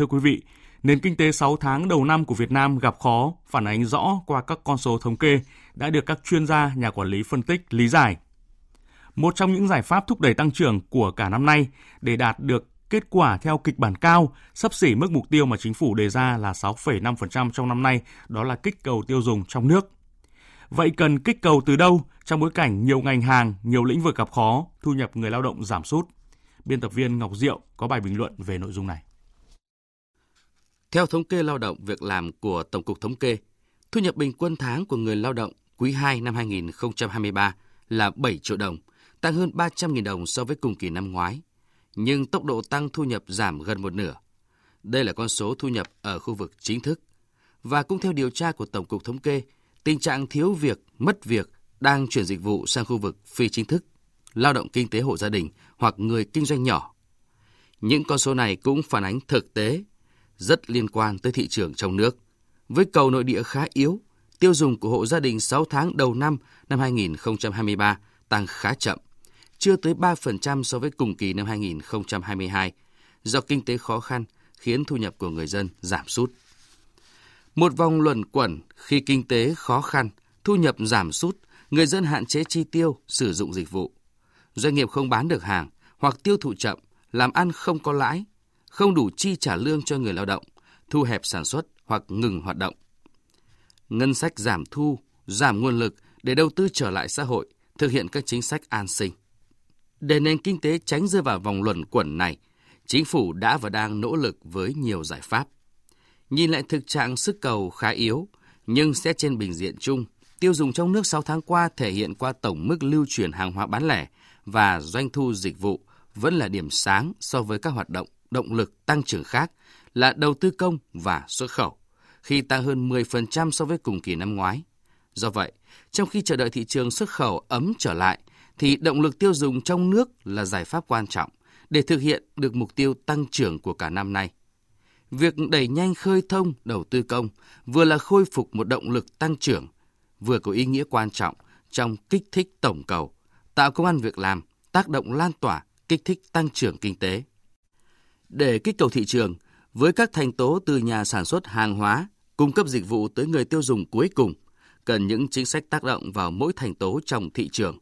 Thưa quý vị, nền kinh tế 6 tháng đầu năm của Việt Nam gặp khó, phản ánh rõ qua các con số thống kê đã được các chuyên gia, nhà quản lý phân tích, lý giải. Một trong những giải pháp thúc đẩy tăng trưởng của cả năm nay để đạt được kết quả theo kịch bản cao, sắp xỉ mức mục tiêu mà chính phủ đề ra là 6,5% trong năm nay, đó là kích cầu tiêu dùng trong nước. Vậy cần kích cầu từ đâu trong bối cảnh nhiều ngành hàng, nhiều lĩnh vực gặp khó, thu nhập người lao động giảm sút? Biên tập viên Ngọc Diệu có bài bình luận về nội dung này. Theo thống kê lao động việc làm của Tổng cục Thống kê, thu nhập bình quân tháng của người lao động quý 2 năm 2023 là 7 triệu đồng, tăng hơn 300.000 đồng so với cùng kỳ năm ngoái. Nhưng tốc độ tăng thu nhập giảm gần một nửa. Đây là con số thu nhập ở khu vực chính thức. Và cũng theo điều tra của Tổng cục Thống kê, tình trạng thiếu việc, mất việc đang chuyển dịch vụ sang khu vực phi chính thức, lao động kinh tế hộ gia đình hoặc người kinh doanh nhỏ. Những con số này cũng phản ánh thực tế rất liên quan tới thị trường trong nước. Với cầu nội địa khá yếu, tiêu dùng của hộ gia đình 6 tháng đầu năm năm 2023 tăng khá chậm, chưa tới 3% so với cùng kỳ năm 2022, do kinh tế khó khăn khiến thu nhập của người dân giảm sút. Một vòng luẩn quẩn khi kinh tế khó khăn, thu nhập giảm sút, người dân hạn chế chi tiêu, sử dụng dịch vụ. Doanh nghiệp không bán được hàng hoặc tiêu thụ chậm, làm ăn không có lãi, không đủ chi trả lương cho người lao động, thu hẹp sản xuất hoặc ngừng hoạt động. Ngân sách giảm thu, giảm nguồn lực để đầu tư trở lại xã hội, thực hiện các chính sách an sinh. Để nền kinh tế tránh rơi vào vòng luẩn quẩn này, chính phủ đã và đang nỗ lực với nhiều giải pháp. Nhìn lại thực trạng sức cầu khá yếu, nhưng xét trên bình diện chung, tiêu dùng trong nước 6 tháng qua thể hiện qua tổng mức lưu chuyển hàng hóa bán lẻ và doanh thu dịch vụ vẫn là điểm sáng so với các hoạt động động lực tăng trưởng khác là đầu tư công và xuất khẩu, khi tăng hơn 10% so với cùng kỳ năm ngoái. Do vậy, trong khi chờ đợi thị trường xuất khẩu ấm trở lại, thì động lực tiêu dùng trong nước là giải pháp quan trọng để thực hiện được mục tiêu tăng trưởng của cả năm nay. Việc đẩy nhanh khơi thông đầu tư công vừa là khôi phục một động lực tăng trưởng, vừa có ý nghĩa quan trọng trong kích thích tổng cầu, tạo công an việc làm, tác động lan tỏa, kích thích tăng trưởng kinh tế. Để kích cầu thị trường, với các thành tố từ nhà sản xuất hàng hóa, cung cấp dịch vụ tới người tiêu dùng cuối cùng, cần những chính sách tác động vào mỗi thành tố trong thị trường.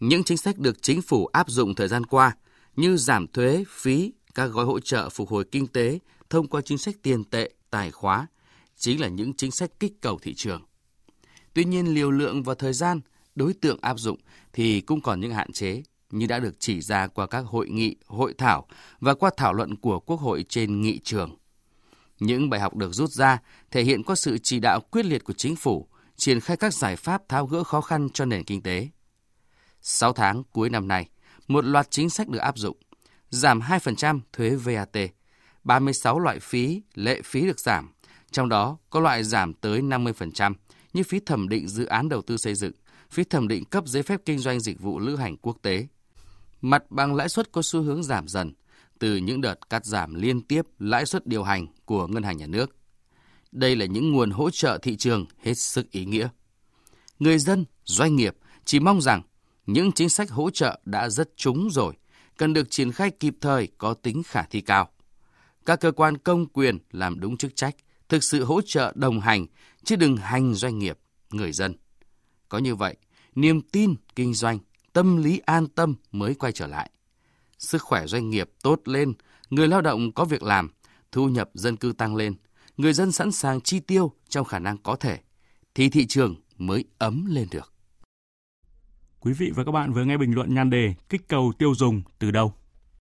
Những chính sách được chính phủ áp dụng thời gian qua như giảm thuế, phí, các gói hỗ trợ phục hồi kinh tế thông qua chính sách tiền tệ, tài khóa, chính là những chính sách kích cầu thị trường. Tuy nhiên, liều lượng và thời gian, đối tượng áp dụng thì cũng còn những hạn chế như đã được chỉ ra qua các hội nghị, hội thảo và qua thảo luận của Quốc hội trên nghị trường. Những bài học được rút ra thể hiện có sự chỉ đạo quyết liệt của chính phủ triển khai các giải pháp tháo gỡ khó khăn cho nền kinh tế. 6 tháng cuối năm nay, một loạt chính sách được áp dụng, giảm 2% thuế VAT, 36 loại phí, lệ phí được giảm, trong đó có loại giảm tới 50% như phí thẩm định dự án đầu tư xây dựng, phí thẩm định cấp giấy phép kinh doanh dịch vụ lữ hành quốc tế. Mặt bằng lãi suất có xu hướng giảm dần từ những đợt cắt giảm liên tiếp lãi suất điều hành của ngân hàng nhà nước. Đây là những nguồn hỗ trợ thị trường hết sức ý nghĩa. Người dân, doanh nghiệp chỉ mong rằng những chính sách hỗ trợ đã rất trúng rồi, cần được triển khai kịp thời có tính khả thi cao. Các cơ quan công quyền làm đúng chức trách, thực sự hỗ trợ đồng hành, chứ đừng hành doanh nghiệp, người dân. Có như vậy, niềm tin kinh doanh, tâm lý an tâm mới quay trở lại. Sức khỏe doanh nghiệp tốt lên, người lao động có việc làm, thu nhập dân cư tăng lên, người dân sẵn sàng chi tiêu trong khả năng có thể, thì thị trường mới ấm lên được. Quý vị và các bạn vừa nghe bình luận nhan đề Kích cầu tiêu dùng từ đâu?